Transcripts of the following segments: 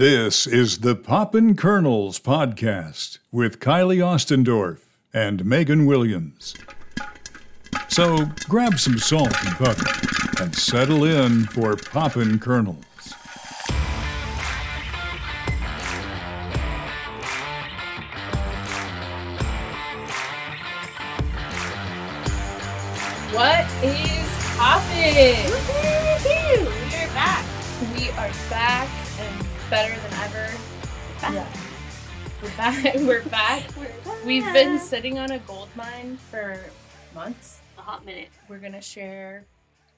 This is the Poppin' Kernels podcast with Kylie Ostendorf and Megan Williams. So grab some salt and pepper and settle in for Poppin' Kernels. What is poppin'? Better than ever. Back. Yeah. We're back. We're back. We're back. We've been sitting on a gold mine for months. a hot minute. We're going to share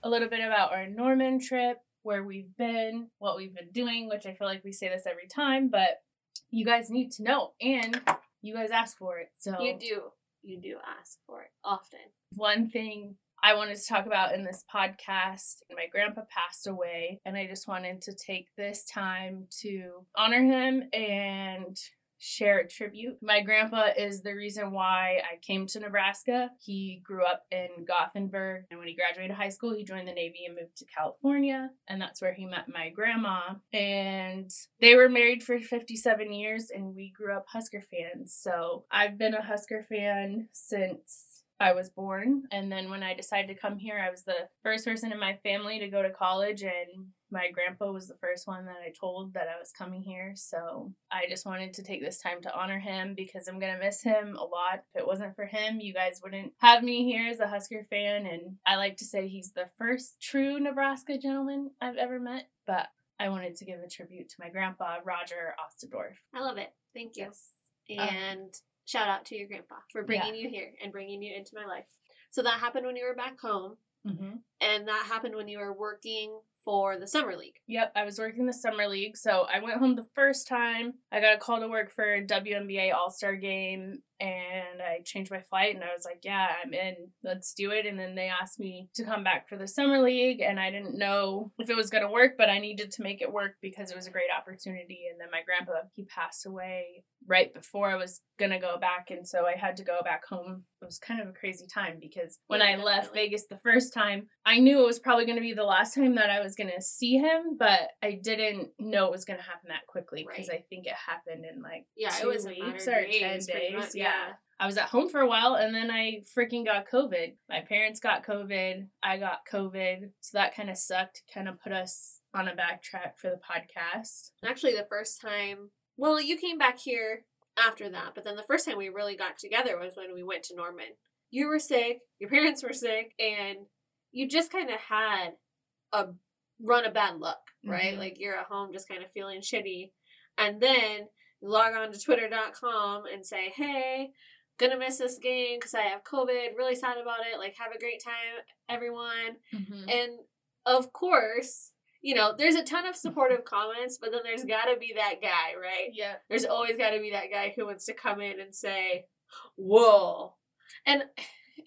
a little bit about our Norman trip, where we've been, what we've been doing, which I feel like we say this every time, but you guys need to know and you guys ask for it. So You do. You do ask for it often. one thing I wanted to talk about in this podcast. My grandpa passed away, and I just wanted to take this time to honor him and share a tribute. My grandpa is the reason why I came to Nebraska. He grew up in Gothenburg, and when he graduated high school, he joined the Navy and moved to California, and that's where he met my grandma. And they were married for 57 years, and we grew up Husker fans. So I've been a Husker fan since I was born. And then when I decided to come here, I was the first person in my family to go to college, and my grandpa was the first one that I told that I was coming here. So I just wanted to take this time to honor him because I'm going to miss him a lot. If it wasn't for him, you guys wouldn't have me here as a Husker fan. And I like to say he's the first true Nebraska gentleman I've ever met. But I wanted to give a tribute to my grandpa, Roger Ostendorf. I love it. Thank you. Yes. And shout out to your grandpa for bringing you here and bringing you into my life. So that happened when you were back home, Mm-hmm. and that happened when you were working for the summer league. Yep, I was working the summer league, so I went home the first time. I got a call to work for a WNBA All Star game, and I changed my flight, and I was like, "Yeah, I'm in. Let's do it." And then they asked me to come back for the summer league, and I didn't know if it was gonna work, but I needed to make it work because it was a great opportunity. And then my grandpa, he passed away right before I was gonna go back, and so I had to go back home. It was kind of a crazy time because when Yeah, I left. Vegas the first time, I knew it was probably gonna be the last time that I was gonna see him, but I didn't know it was gonna happen that quickly because Right. I think it happened in like Yeah, it was weeks or days, ten days. much, yeah. yeah. I was at home for a while and then I freaking got COVID. My parents got COVID. I got COVID. So that kind of sucked, kind of put us on a backtrack for the podcast. Actually, the first time, well, you came back here after that, but then the first time we really got together was when we went to Norman. You were sick, your parents were sick, and you just kind of had a run of bad luck, right? Mhm. Like you're at home just kind of feeling shitty. And then you log on to twitter.com and say, hey, gonna miss this game because I have COVID, really sad about it. Like, have a great time, everyone. Mm-hmm. And of course, you know, there's a ton of supportive comments, but then there's got to be that guy, right? Yeah. There's always got to be that guy who wants to come in and say, "Whoa," and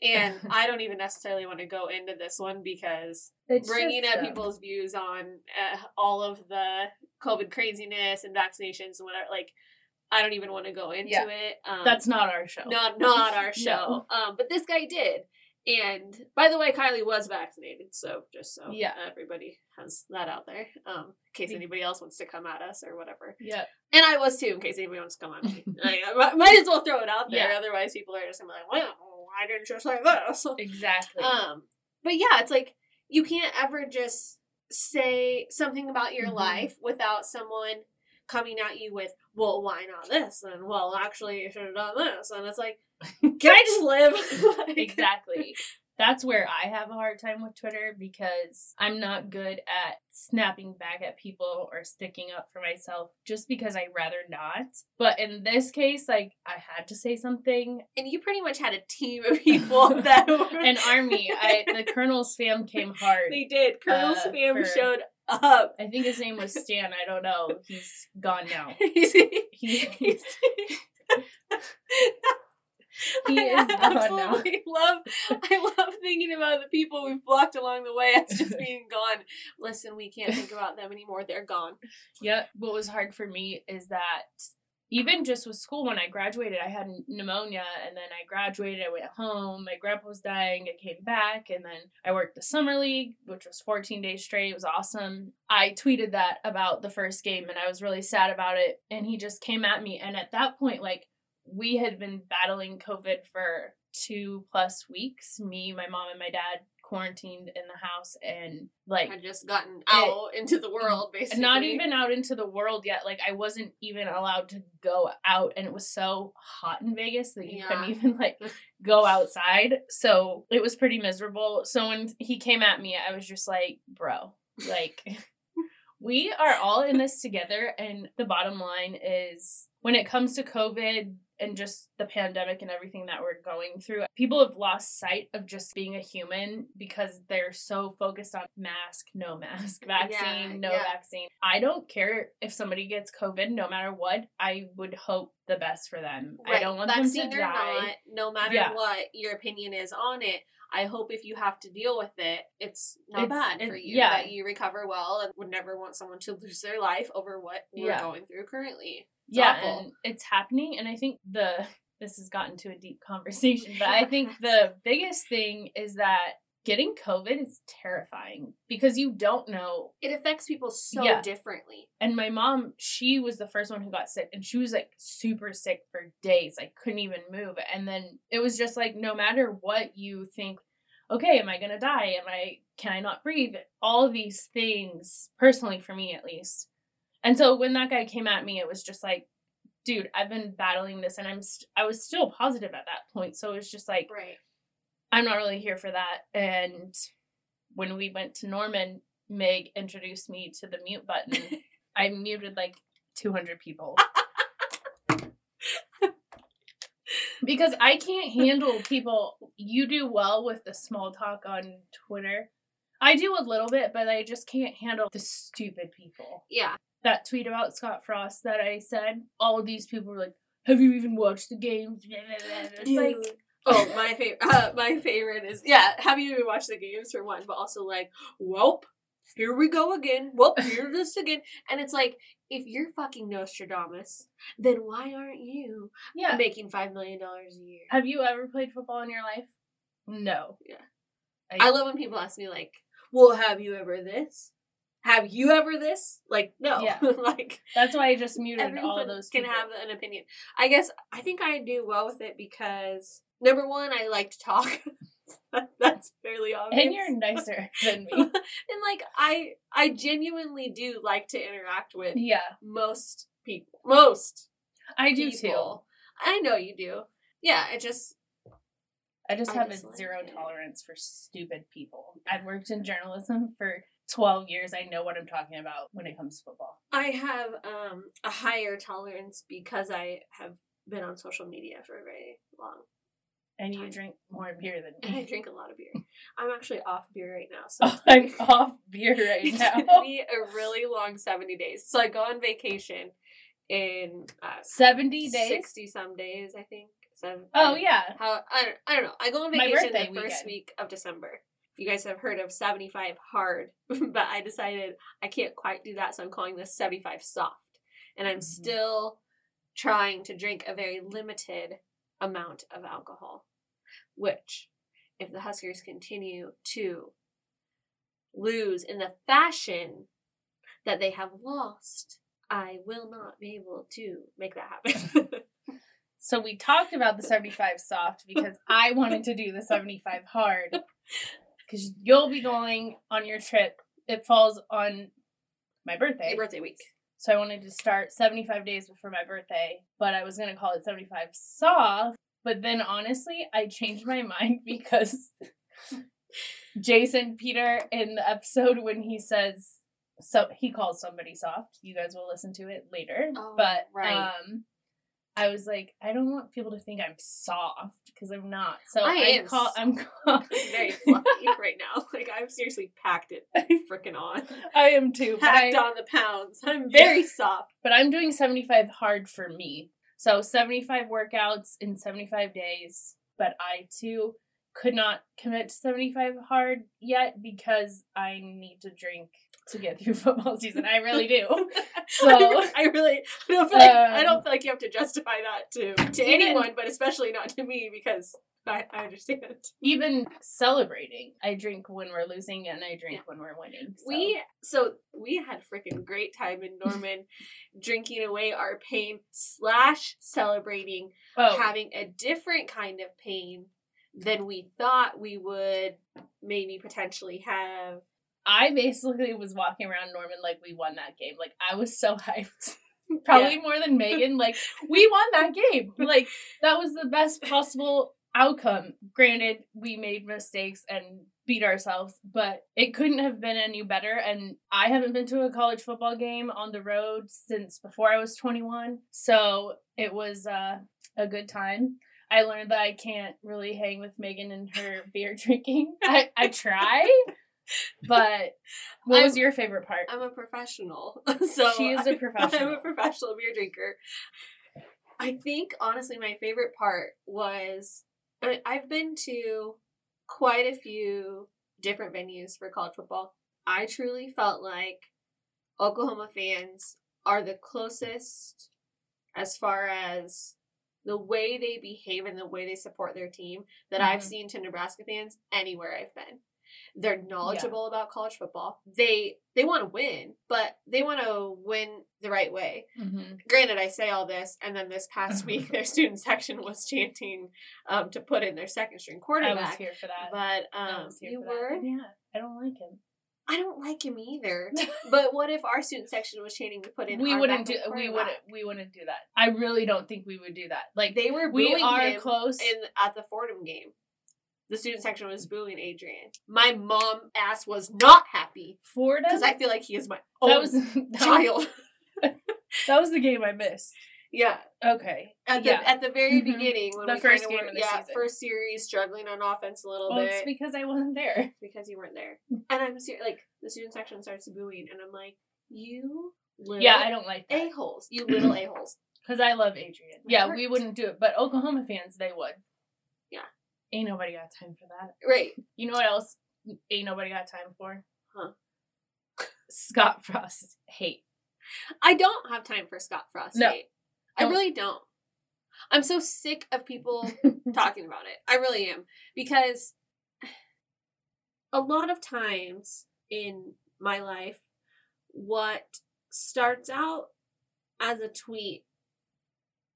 and I don't even necessarily want to go into this one because It's bringing just, up um, people's views on uh, all of the COVID craziness and vaccinations and whatever, like. I don't even want to go into Yeah. it. Um, That's not our show. not not our show. Um, but this guy did. And by the way, Kylie was vaccinated, so just so Yeah. everybody has that out there, um, in case anybody else wants to come at us or whatever. Yeah. And I was too, in case anybody wants to come at me. I, I might as well throw it out there, Yeah. otherwise people are just gonna be like, "Well, why didn't you say this?" Exactly. Um, but yeah, it's like you can't ever just say something about your Mhm. life without someone coming at you with, "Well, why not this?" and "Well, actually, you should have done this," and it's like, can I just live? Like- exactly. That's where I have a hard time with Twitter because I'm not good at snapping back at people or sticking up for myself just because I'd rather not. But in this case, like, I had to say something. And you pretty much had a team of people that were An army, I the Kernels fam came hard. They did. Colonel Uh, Spam showed up. I think his name was Stan. I don't know. He's gone now. He's- He, he's- He I is gone now. absolutely love. I love thinking about the people we've blocked along the way as just being gone. Listen, we can't think about them anymore. They're gone. Yep. What was hard for me is that even just with school when I graduated, I had pneumonia and then I graduated, I went home, my grandpa was dying, I came back, and then I worked the summer league, which was 14 days straight. It was awesome. I tweeted that about the first game and I was really sad about it. And he just came at me. And at that point, like, we had been battling COVID for two plus weeks me, my mom, and my dad quarantined in the house and like had just gotten out it, into the world basically. not even out into the world yet like i wasn't even allowed to go out and it was so hot in vegas that you yeah. couldn't even like go outside. So it was pretty miserable. So when he came at me i was just like bro like we are all in this together and the bottom line is when it comes to covid and just the pandemic and everything that we're going through, people have lost sight of just being a human because they're so focused on mask, no mask, vaccine, yeah, no yeah. vaccine. I don't care if somebody gets COVID, no matter what. I would hope the best for them. Right. I don't want vaccine them to die. Not, no matter yeah. what your opinion is on it. I hope if you have to deal with it, it's not it's, bad for you. Yeah. That you recover well and would never want someone to lose their life over what we're yeah. going through currently. It's yeah, awful. and it's happening. And I think the this has gotten to a deep conversation, but I think the biggest thing is that getting COVID is terrifying because you don't know. It affects people so yeah. differently. And my mom, she was the first one who got sick, and she was like super sick for days. I couldn't even move. And then it was just like, no matter what you think, okay, am I gonna die? Am I, can I not breathe? All these things, personally for me at least, and so when that guy came at me, it was just like, dude, I've been battling this and I'm st- I was still positive at that point. So it was just like, right. I'm not really here for that. And when we went to Norman, Meg introduced me to the mute button. I muted like 200 people. because I can't handle people. You do well with the small talk on Twitter. I do a little bit, but I just can't handle the stupid people. Yeah that tweet about Scott Frost that I said, all of these people were like, "Have you even watched the games?" It's like, oh, my favorite, uh, my favorite is yeah. Have you even watched the games for one? But also like, welp, here we go again. Welp, here this again. And it's like, if you're fucking Nostradamus, then why aren't you yeah. making five million dollars a year? Have you ever played football in your life? No. Yeah. I, I love when people ask me like, "Well, have you ever this?" have you ever this? Like, no. Yeah. like that's why I just muted all of those. Can have an opinion. I guess I think I do well with it because number one, I like to talk. that's fairly obvious. And you're nicer than me. and like I I genuinely do like to interact with yeah most people. Most. I do people. too. I know you do. Yeah, it just I just I have a zero like tolerance for stupid people. I've worked in journalism for 12 years, I know what I'm talking about when it comes to football. I have um, a higher tolerance because I have been on social media for a very long and you drink more beer than me. I drink a lot of beer. I'm actually off beer right now. So oh, I'm off beer right now. It's gonna be a really long 70 days. So I go on vacation in uh, 70 days, 60 some days, I think. Oh yeah. How I don't, I don't know. I go on vacation the weekend. first week of December If you guys have heard of 75 hard, but I decided I can't quite do that, so I'm calling this 75 soft. And I'm mm-hmm. still trying to drink a very limited amount of alcohol, which, if the Huskers continue to lose in the fashion that they have lost, I will not be able to make that happen. so we talked about the 75 soft because I wanted to do the 75 hard because you'll be going on your trip. It falls on my birthday. Your birthday week. So I wanted to start 75 days before my birthday, but I was going to call it 75 soft. But then honestly, I changed my mind because Jason Peter in the episode when he says so he calls somebody soft. You guys will listen to it later. Oh, but right. um I was like, I don't want people to think I'm soft because I'm not. So I, I am call. I'm very fluffy right now. Like I'm seriously packed it freaking on. I am too. Packed I, on the pounds. I'm very soft. But I'm doing 75 hard for me. So 75 workouts in 75 days. But I too could not commit to 75 hard yet because I need to drink to get through football season. I really do. So I really I don't feel like I Um, don't feel like you have to justify that to to Even- anyone, but especially not to me because I, I understand. Even celebrating, I drink when we're losing and I drink when we're winning. so. We so we had freaking great time in Norman, drinking away our pain slash celebrating oh having a different kind of pain than we thought we would maybe potentially have. I basically was walking around Norman like we won that game. Like I was so hyped. Probably more than Megan. Like we won that game. Like that was the best possible outcome. Granted, we made mistakes and beat ourselves, but it couldn't have been any better. And I haven't been to a college football game on the road since before I was 21. So it was uh, a good time. I learned that I can't really hang with Megan and her beer drinking. I, I try, but what was I'm- your favorite part? I'm a professional, so She is a professional. I'm a professional beer drinker. I think honestly, my favorite part was I, I've been to quite a few different venues for college football. I truly felt like Oklahoma fans are the closest as far as the way they behave and the way they support their team that I've Mhm. seen to Nebraska fans anywhere I've been. They're knowledgeable about college football. They they want to win, but they want to win the right way. Mm-hmm. Granted, I say all this, and then this past week their student section was chanting um, to put in their second string quarterback. I was here for that. But I um, was here you for were. that. Yeah, I don't like him. I don't like him either. but what if our student section was chanting to put in? we wouldn't do. We wouldn't. We wouldn't do that. I really don't think we would do that. Like They were we are close. in at the Fordham game. The student section was booing Adrian. My mom ass was not happy Florida. because I feel like he is my that own was that was, child. that was the game I missed. yeah, Okay. at the yeah. at the very Mhm. beginning when The we first game were, of the yeah, season. first series struggling on offense a little Well, bit. it's because I wasn't there. because you weren't there. And I'm ser- like, the student section starts booing, and I'm like, you little Yeah, I don't like a holes. you little a holes. because I love Adrian. Yeah, we wouldn't do it, but Oklahoma fans they would. Ain't nobody got time for that. Right? You know what else? Ain't nobody got time for? Huh. Scott Frost hate. I don't have time for Scott Frost. No. hate. I really don't. I'm so sick of people talking about it. I really am because a lot of times in my life, what starts out as a tweet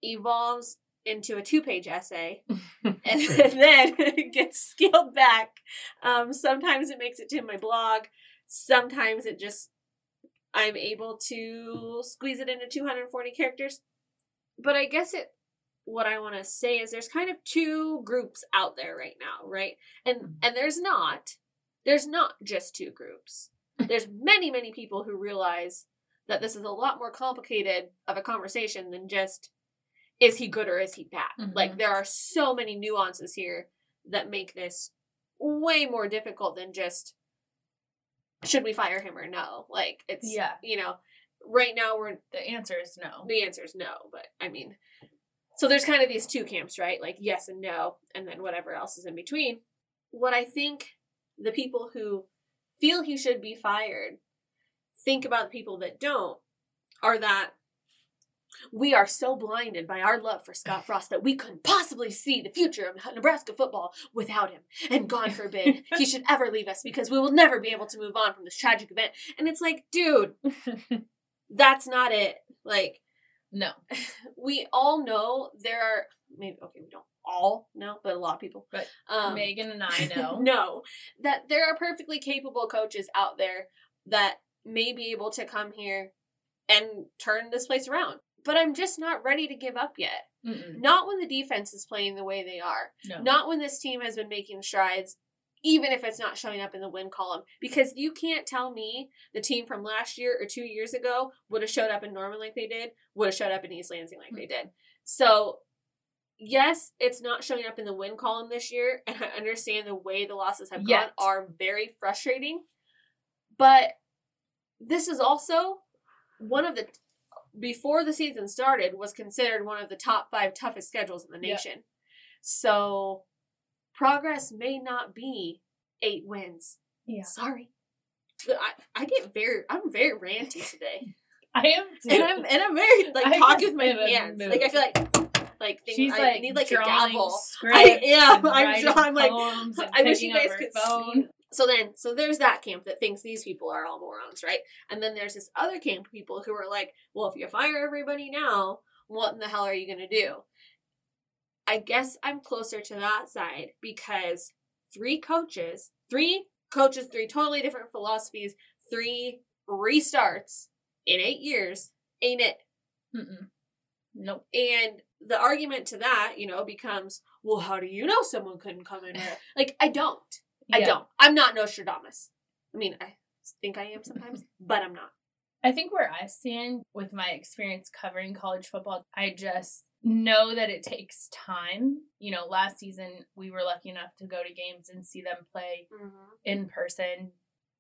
evolves into a two-page essay and then it gets scaled back. Um, sometimes it makes it to my blog. Sometimes it just I'm able to squeeze it into 240 characters. But I guess it what I want to say is there's kind of two groups out there right now, right? And and there's not there's not just two groups. There's many many people who realize that this is a lot more complicated of a conversation than just is he good or is he bad? Mhm. Like there are so many nuances here that make this way more difficult than just should we fire him or no? Like it's Yeah. you know, right now we're The answer is no. the answer is no, but I mean so there's kind of these two camps, right? Like yes and no, and then whatever else is in between. What I think the people who feel he should be fired think about the people that don't are that we are so blinded by our love for Scott Frost that we couldn't possibly see the future of Nebraska football without him. And God forbid he should ever leave us because we will never be able to move on from this tragic event. And it's like, dude, that's not it. Like, no. we all know there are maybe okay, we don't all know, but a lot of people. But um, Megan and I know. know that there are perfectly capable coaches out there that may be able to come here and turn this place around. But I'm just not ready to give up yet. Mm-mm. Not when the defense is playing the way they are. No. Not when this team has been making strides, even if it's not showing up in the win column. Because you can't tell me the team from last year or two years ago would have showed up in Norman like they did, would have showed up in East Lansing like they did. So, yes, it's not showing up in the win column this year, and I understand the way the losses have Yet. gone are very frustrating. But this is also one of the before the season started was considered one of the top five toughest schedules in the Yep. nation. So progress may not be eight wins. Yeah. Sorry. But I, I get very I'm very ranty today. I am too. And I'm and I'm very like I talking with my hands. Like I feel like like things, She's I like need like a gavel. I am. I'm drawing, like, I wish you guys could phone. see. So then, so there's that camp that thinks these people are all morons, right? And then there's this other camp of people who are like, well, if you fire everybody now, what in the hell are you going to do? I guess I'm closer to that side because three coaches, three coaches, three totally different philosophies, three restarts in eight years ain't it. Mm-mm. Nope. And the argument to that, you know, becomes, well, how do you know someone couldn't come in? right?" like, I don't. I Yeah. don't. I'm not Nostradamus. I mean, I think I am sometimes, but I'm not. I think where I stand with my experience covering college football, I just know that it takes time. You know, last season we were lucky enough to go to games and see them play in person.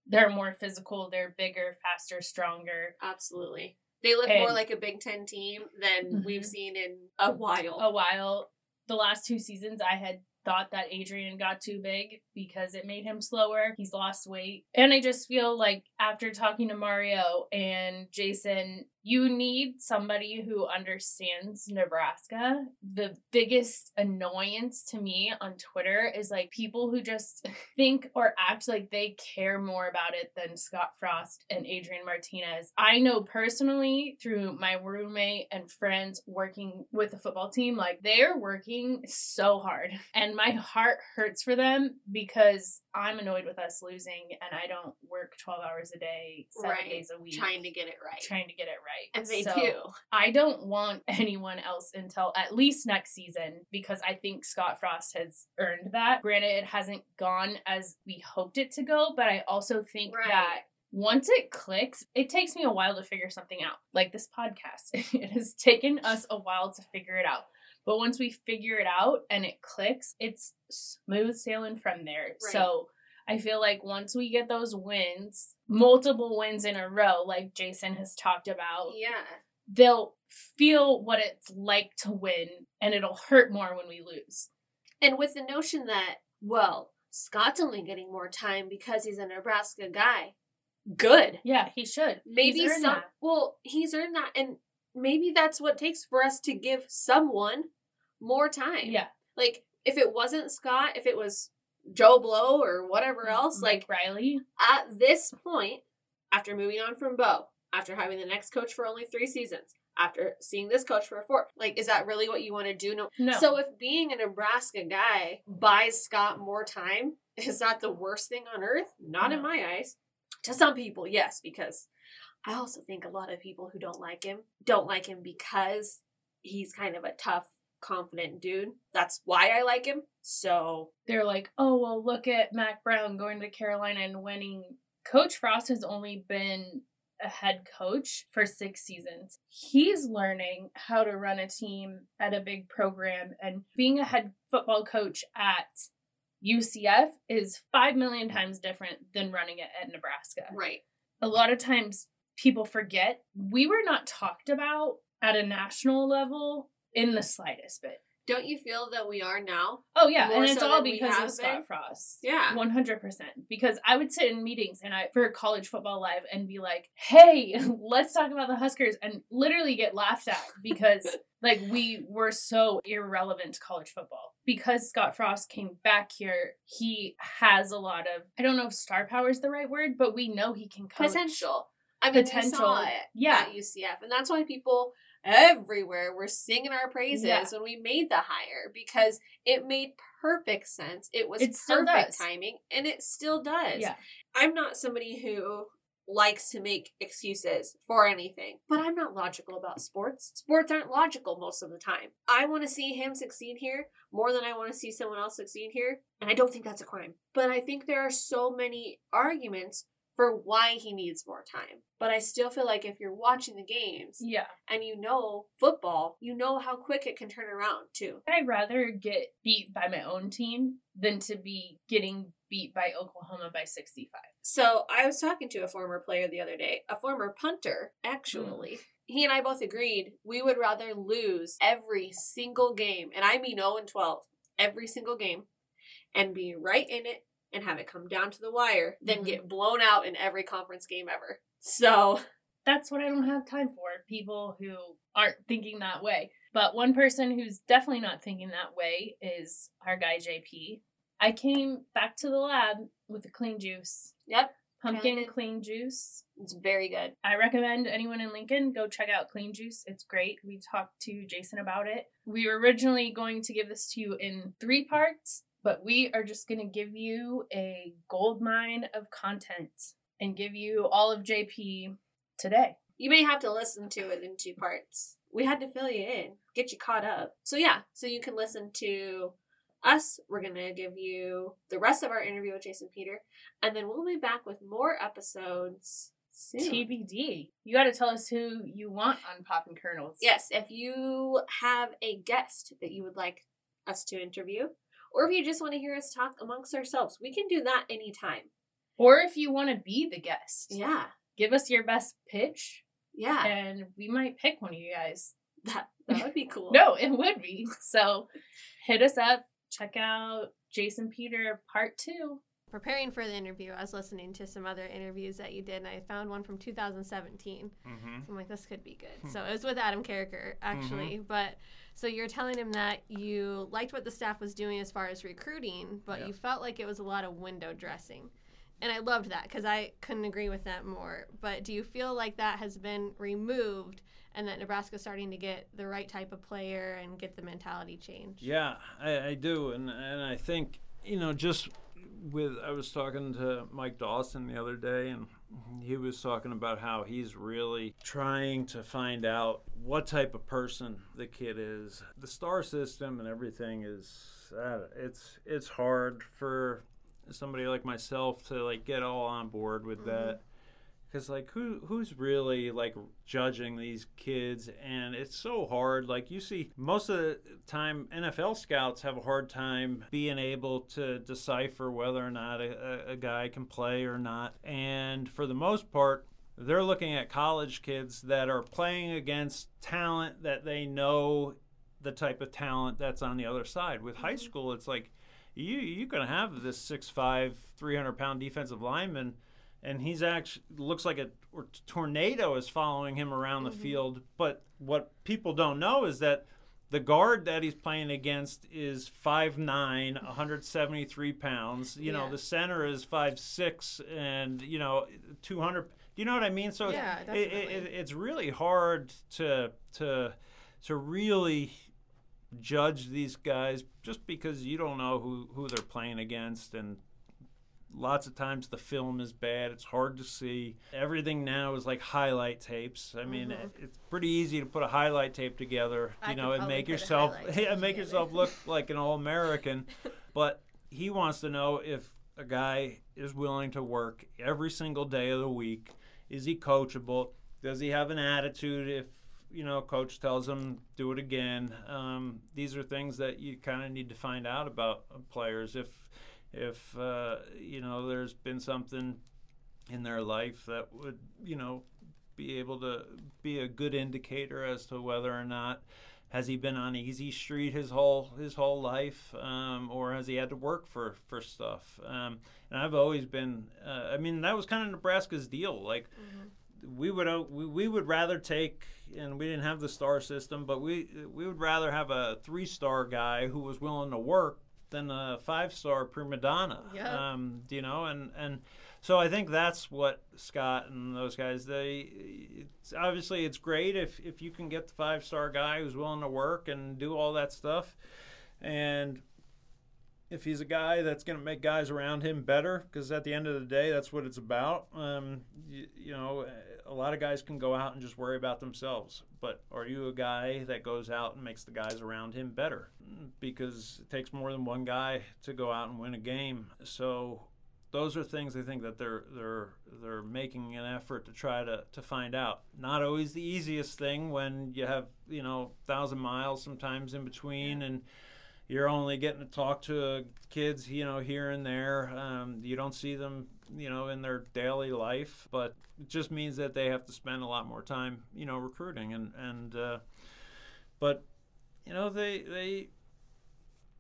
They're more physical, they're bigger, faster, stronger. Absolutely. They look more like a Big Ten team than we've Mhm. seen in a while. A while, the last two seasons, I had thought that Adrian got too big because it made him slower. He's lost weight. And I just feel like after talking to Mario and Jason, you need somebody who understands Nebraska. The biggest annoyance to me on Twitter is like people who just think or act like they care more about it than Scott Frost and Adrian Martinez. I know personally through my roommate and friends working with the football team, like they are working so hard. And my heart hurts for them because I'm annoyed with us losing and I don't work 12 hours a day, seven Right. days a week. Trying to get it right. Trying to get it right. and they So, do. I don't want anyone else until at least next season because I think Scott Frost has earned that. Granted, it hasn't gone as we hoped it to go, but I also think Right. that once it clicks, it takes me a while to figure something out. Like this podcast, it has taken us a while to figure it out. But once we figure it out and it clicks, it's smooth sailing from there. Right. So I feel like once we get those wins, multiple wins in a row, like Jason has talked about, Yeah. they'll feel what it's like to win and it'll hurt more when we lose. And with the notion that, well, Scott's only getting more time because he's a Nebraska guy. Good. Yeah, he should. Maybe some. that. Well, he's earned that, and maybe that's what it takes for us to give someone more time. Yeah. Like if it wasn't Scott, if it was Joe Blow or whatever else, like Riley. at this point, after moving on from Bo, after having the next coach for only three seasons, after seeing this coach for four, like is that really what you want to do? No. No. So if being a Nebraska guy buys Scott more time, is that the worst thing on earth? Not in my eyes. To some people, yes, because I also think a lot of people who don't like him don't like him because he's kind of a tough, confident dude. That's why I like him. So they're like, oh, well, look at Mack Brown going to Carolina and winning. Coach Frost has only been a head coach for six seasons. He's learning how to run a team at a big program, and being a head football coach at UCF is five million times different than running it at Nebraska. right. a lot of times people forget we were not talked about at a national level in the slightest bit. Don't you feel that we are now? Oh yeah, and it's so all because of Scott been? Frost. Yeah. One hundred percent. Because I would sit in meetings and I for college football live and be like, "Hey, let's talk about the Huskers," and literally get laughed at because like we were so irrelevant to college football. Because Scott Frost came back here, he has a lot of I don't know if star power is the right word, but we know he can coach. Potential. I mean, Potential. we saw it Yeah. at UCF, and that's why people everywhere were singing our praises Yeah. when we made the hire because it made perfect sense. It was It perfect timing, and it still does. Yeah. I'm not somebody who likes to make excuses for anything, but I'm not logical about sports. Sports aren't logical most of the time. I want to see him succeed here more than I want to see someone else succeed here, and I don't think that's a crime. But I think there are so many arguments for why he needs more time. But I still feel like if you're watching the games Yeah. and you know football, you know how quick it can turn around too. I'd rather get beat by my own team than to be getting beat by Oklahoma by 65. So I was talking to a former player the other day, a former punter, hmm. actually. He and I both agreed we would rather lose every single game, and I mean 0 and 12, every single game, and be right in it and have it come down to the wire than Mhm. get blown out in every conference game ever. So, That's what I don't have time for. People who aren't thinking that way. But one person who's definitely not thinking that way is our guy JP. I came back to the lab with a clean juice, yep, pumpkin it. clean juice. it's very good. I recommend anyone in Lincoln go check out Clean Juice. It's great. We talked to Jason about it. We were originally going to give this to you in three parts, but we are just going to give you a gold mine of content and give you all of JP today. You may have to listen to it in two parts. We had to fill you in, get you caught up. So, yeah, so you can listen to us. We're going to give you the rest of our interview with Jason Peter, and then we'll be back with more episodes soon. TBD. You got to tell us who you want on Poppin' Kernels. Yes, if you have a guest that you would like us to interview, or if you just want to hear us talk amongst ourselves, we can do that anytime. Or if you want to be the guest, Yeah, give us your best pitch yeah, and we might pick one of you guys. that that would be cool. No, it would be. So hit us up. Check out Jason Peter part two. Preparing for the interview, I was listening to some other interviews that you did, and I found one from 2017. Mm-hmm. So I'm like, this could be good. Hmm. So it was with Adam Carriker, actually. But so you're telling him that you liked what the staff was doing as far as recruiting, but Yeah. you felt like it was a lot of window dressing. And I loved that because I couldn't agree with that more. But do you feel like that has been removed and that Nebraska's starting to get the right type of player and get the mentality change? Yeah, I, I do, and and I think you know just with I was talking to Mike Dawson the other day, and he was talking about how he's really trying to find out what type of person the kid is. The star system and everything is uh, it's it's hard for somebody like myself to like get all on board with that because like who who's really like judging these kids? And it's so hard like you see most of the time nfl scouts have a hard time being able to decipher whether or not a, a, guy can play or not. And for the most part they're looking at college kids that are playing against talent that they know the type of talent that's on the other side. With high mm-hmm. school it's like you you can have this 6'5 300 pound defensive lineman and he's actually looks like a or tornado is following him around the mm-hmm. field. But what people don't know is that the guard that he's playing against is 5'9", 173 pounds. You know, the center is 5'6", and you know, 200. Do you know what I mean? So Yeah, it, it, it, it's really hard to to to really judge these guys just because you don't know who, who they're playing against and lots of times the film is bad. It's hard to see. Everything now is like highlight tapes. I mean Mhm. it, it's pretty easy to put a highlight tape together you could know and make yourself make yourself look like an all-american. But he wants to know if a guy is willing to work every single day of the week. Is he coachable? Does he have an attitude if you know coach tells him do it again? Um, these are things that you kind of need to find out about players if if uh, you know there's been something in their life that would you know be able to be a good indicator as to whether or not has he been on easy street his whole his whole life um, or has he had to work for for stuff? Um, and I've always been uh, I mean that was kind of Nebraska's deal like we would uh, we, we would rather take and we didn't have the star system but we we would rather have a three star guy who was willing to work than a five star prima donna Yep. um, you know and and so I think that's what Scott and those guys they it's, obviously it's great if if you can get the five star guy who's willing to work and do all that stuff and if he's a guy that's going to make guys around him better, because at the end of the day, that's what it's about. Um, you, you know, a lot of guys can go out and just worry about themselves. But are you a guy that goes out and makes the guys around him better? Because it takes more than one guy to go out and win a game. So those are things I think that they're they're they're making an effort to try to, to find out. Not always the easiest thing when you have you know thousand miles sometimes in between and you're only getting to talk to kids, you know, here and there. Um, you don't see them, you know, in their daily life, but it just means that they have to spend a lot more time, you know, recruiting and and. Uh, but you know, they they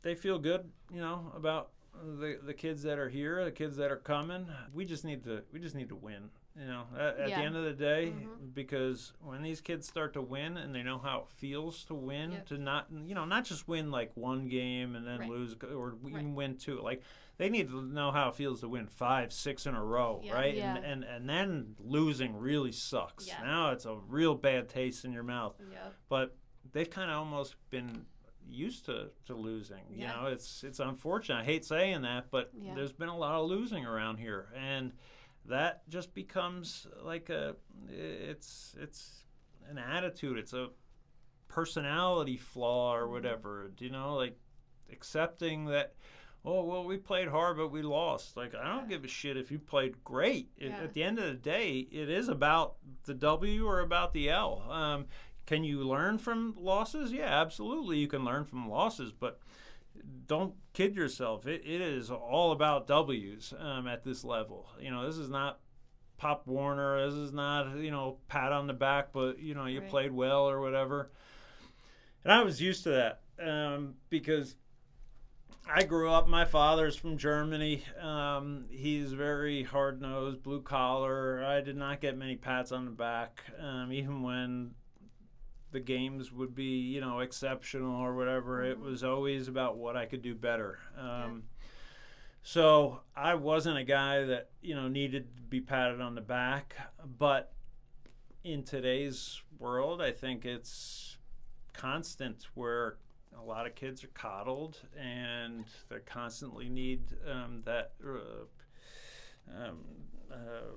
they feel good, you know, about the the kids that are here, the kids that are coming. We just need to we just need to win. You know, at, at Yeah. the end of the day, Mhm. because when these kids start to win and they know how it feels to win, Yep. to not you know not just win like one game and then Right. lose or even Right. win two. Like they need to know how it feels to win five, six in a row, Yeah. right? Yeah. And, and and then losing really sucks. Yeah. Now it's a real bad taste in your mouth Yep. but they've kind of almost been used to, to losing. You know, it's it's unfortunate. I hate saying that, but there's been a lot of losing around here, and that just becomes like a it's it's an attitude. It's a personality flaw or whatever. Do you know, like accepting that. Oh well, we played hard, but we lost. Like I don't give a shit if you played great. It- Yeah. At the end of the day, it is about the W or about the L. Um, can you learn from losses? Yeah, absolutely. You can learn from losses, but don't kid yourself. It, it is all about W's um, at this level. You know, this is not Pop Warner. This is not you know pat on the back, but you know you Right. played well or whatever. And I was used to that um, because I grew up. My father's from Germany. Um, he's very hard nosed, blue collar. I did not get many pats on the back, um, even when the games would be, you know, exceptional or whatever. It Mhm. was always about what I could do better. Um, So I wasn't a guy that you know needed to be patted on the back, but in today's world, I think it's constant where a lot of kids are coddled and they constantly need um, that. Uh, um, uh,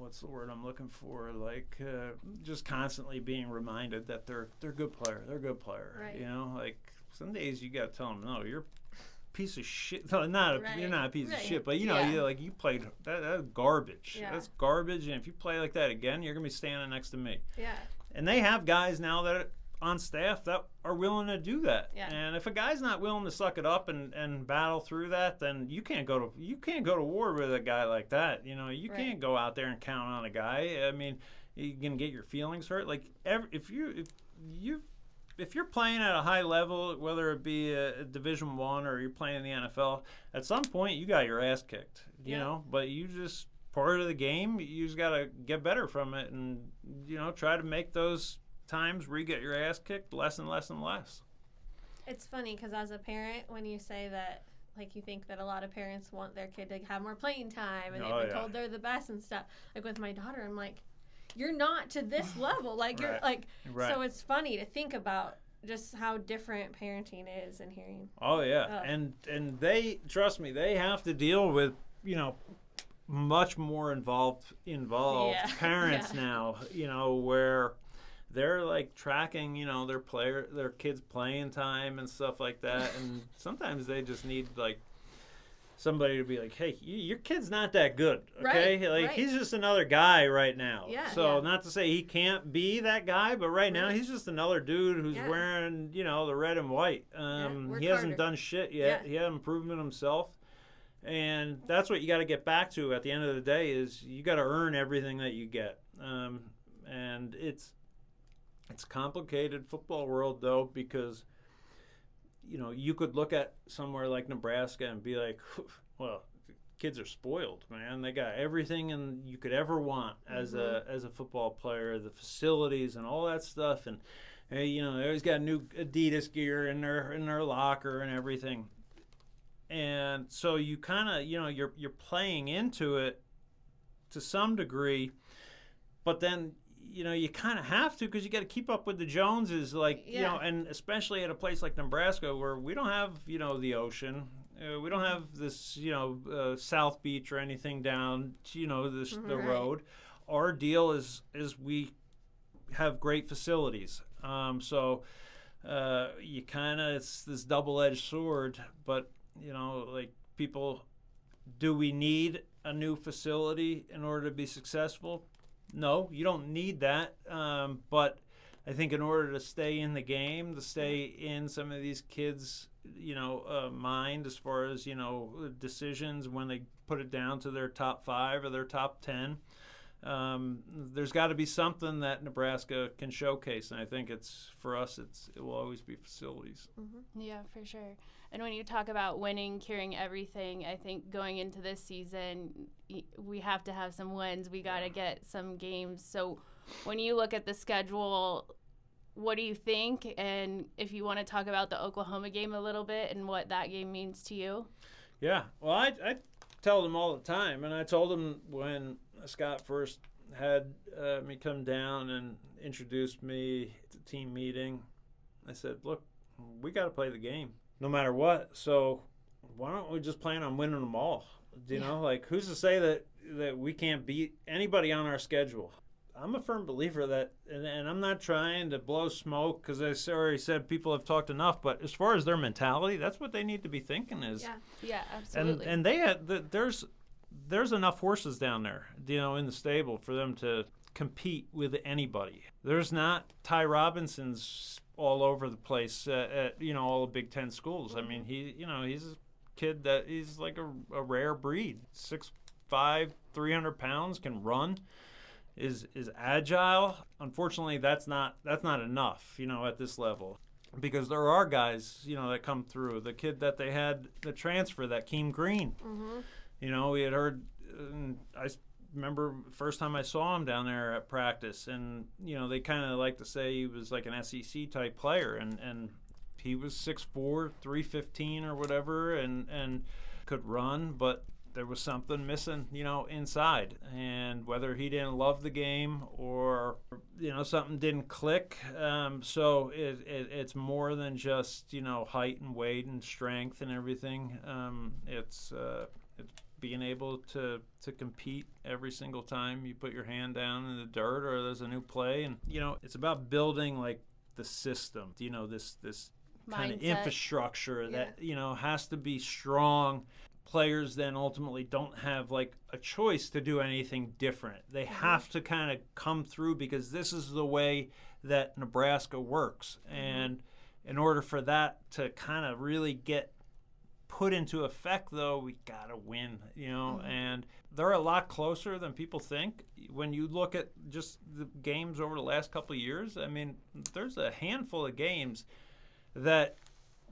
what's the word I'm looking for? Like uh, just constantly being reminded that they're they're a good player. They're a good player. Right. You know, like some days you got to tell them, no, you're a piece of shit. No, not a, you're not a piece of shit, but you know, Yeah. you like you played that, that's garbage. Yeah. That's garbage, and if you play like that again, you're gonna be standing next to me. Yeah. And they have guys now that are on staff that are willing to do that. Yeah. And if a guy's not willing to suck it up and, and battle through that, then you can't go to you can't go to war with a guy like that. You know, you Right. can't go out there and count on a guy. I mean, you can get your feelings hurt. Like every, if you if you if you're playing at a high level, whether it be a, a Division One or you're playing in the NFL, at some point you got your ass kicked. You Yeah. know, but you just part of the game. You just got to get better from it, and you know, try to make those times where you get your ass kicked less and less and less. It's funny because as a parent, when you say that, like you think that a lot of parents want their kid to have more playing time and Oh, they've been oh, yeah. told they're the best and stuff. Like with my daughter, I'm like, you're not to this level. Like you're like. Right. So it's funny to think about just how different parenting is and hearing. Oh yeah, Ugh. and and they trust me, they have to deal with you know much more involved involved Yeah. parents Yeah. now. You know where they're like tracking you know their player their kids playing time and stuff like that, and sometimes they just need like somebody to be like, hey, y your kid's not that good, okay? Right, like right. he's just another guy right now. Yeah, So yeah. not to say he can't be that guy, but right now he's just another dude who's Yeah. wearing you know the red and white. Um, he hasn't harder. done shit yet. Yeah. He hasn't proven himself. And that's what you got to get back to at the end of the day is you got to earn everything that you get. Um, and it's it's complicated football world though because you know you could look at somewhere like Nebraska and be like, well, kids are spoiled, man. They got everything and you could ever want as a mm-hmm. as a football player, the facilities and all that stuff, and hey, you know they always got new Adidas gear in their in their locker and everything. And so you kind of you know you're you're playing into it to some degree, but then you know you kind of have to because you got to keep up with the Joneses, like you know, and especially at a place like Nebraska where we don't have you know the ocean, uh, we don't have this you know uh, South Beach or anything down you know this the road. Our deal is is we have great facilities, um, so uh, you kind of it's this double edged sword, but you know like people. Do we need a new facility in order to be successful? No, you don't need that. Um, but I think in order to stay in the game, to stay in some of these kids, you know, uh, mind as far as you know decisions when they put it down to their top five or their top ten, um, there's got to be something that Nebraska can showcase, and I think it's for us. It's it will always be facilities. Yeah, for sure. And when you talk about winning, curing everything, I think going into this season, we have to have some wins. We got to get some games. So when you look at the schedule, what do you think? And if you want to talk about the Oklahoma game a little bit and what that game means to you. Yeah, well, I, I tell them all the time, and I told them when Scott first had uh, me come down and introduced me to team meeting. I said, "Look, we got to play the game, no matter what. So why don't we just plan on winning them all? Do you know, like who's to say that that we can't beat anybody on our schedule?" I'm a firm believer that, and, and I'm not trying to blow smoke because I already said people have talked enough. But as far as their mentality, that's what they need to be thinking is Yeah. Yeah, and absolutely. and they had the, there's there's enough horses down there, you know, in the stable for them to compete with anybody. There's not Ty Robinsons all over the place at, at you know all the Big Ten schools. I mean, he you know he's a kid that he's like a, a rare breed, six five, three hundred pounds, can run. Is, is agile. Unfortunately, that's not that's not enough, you know, at this level because there are guys, you know, that come through. The kid that they had the transfer, that Keem Green, Mm-hmm. You know, we had heard. I remember first time I saw him down there at practice, and you know, they kind of like to say he was like an SEC type player, and and he was 6'4", 315 or whatever, and and could run, but there was something missing, you know, inside. And whether he didn't love the game or, you know, something didn't click. Um, so it, it, it's more than just, you know, height and weight and strength and everything. Um, it's, uh, it's being able to, to compete every single time you put your hand down in the dirt or there's a new play. And, you know, it's about building like the system, you know, this, this kind of infrastructure that, you know, has to be strong players then ultimately don't have like a choice to do anything different. They mm-hmm. have to kind of come through because this is the way that Nebraska works. Mm-hmm. And in order for that to kind of really get put into effect though, we got to win, you know, and they're a lot closer than people think. When you look at just the games over the last couple of years, I mean, there's a handful of games that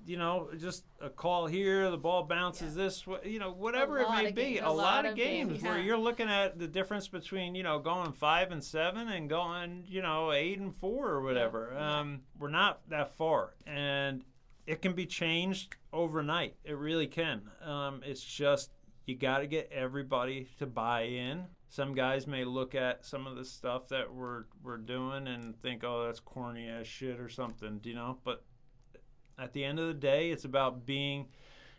you know, just a call here, the ball bounces this way, you know, whatever it may be. games. A, A lot, lot of games, games, where you're looking at the difference between, you know, going five and seven and going, you know, eight and four or whatever. Um, we're not that far. And it can be changed overnight. It really can. Um, it's just you got to get everybody to buy in. Some guys may look at some of the stuff that we're we're doing and think, "Oh, that's corny as shit" or something, Do you know. But at the end of the day, it's about being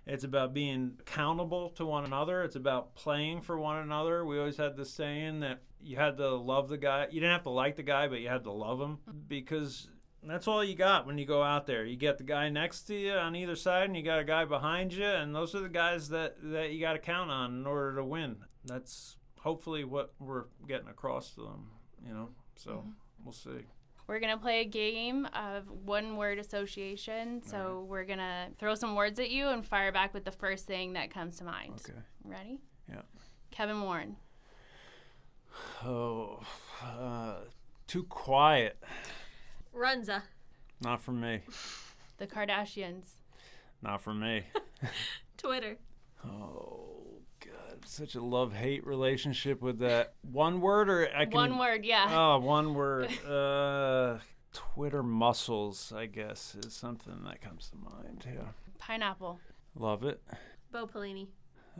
it's about being accountable to one another. It's about playing for one another. We always had this saying that you had to love the guy. You didn't have to like the guy, but you had to love him because that's all you got when you go out there. You get the guy next to you on either side, and you got a guy behind you, and those are the guys that that you got to count on in order to win. That's hopefully what we're getting across to them. You know, so we'll see. We're going to play a game of one word association. So we're going to throw some words at you and fire back with the first thing that comes to mind. Okay. Ready? Yeah. Kevin Warren. Oh, uh, too quiet. Runza. Not for me. The Kardashians. Not for me. Twitter. Oh God, such a love hate relationship with that one word, or I can One word, yeah. Oh, one word. Uh, Twitter muscles, I guess, is something that comes to mind. Yeah, Pineapple. love it. Bo Pelini.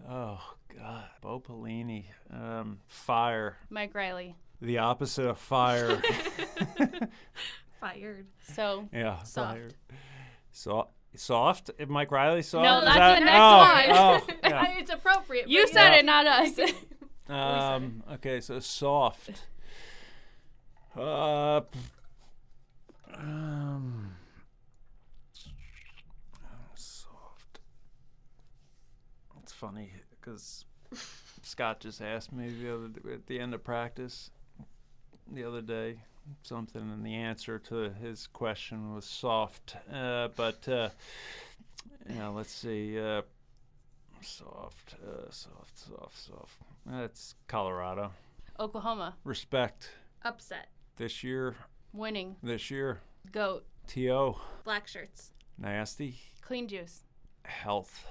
Oh God, Bo Pelini. Um, fire. Mike Riley. The opposite of fire. Fired. So yeah, Soft. fire. So soft. Is Mike Riley soft. No, that's that- the next oh, one. Oh, yeah. it's appropriate. you said Yeah. it, not us. Um, okay, so soft. Uh, um, soft. It's funny because Scott just asked me the other at the end of practice the other day something, and the answer to his question was soft. Uh, but uh, yeah, let's see. Uh, soft, uh, soft, soft, soft. That's Colorado. Oklahoma. Respect. Upset. This year, Winning. this year, Goat. TO. Black shirts. Nasty. Clean juice. Health.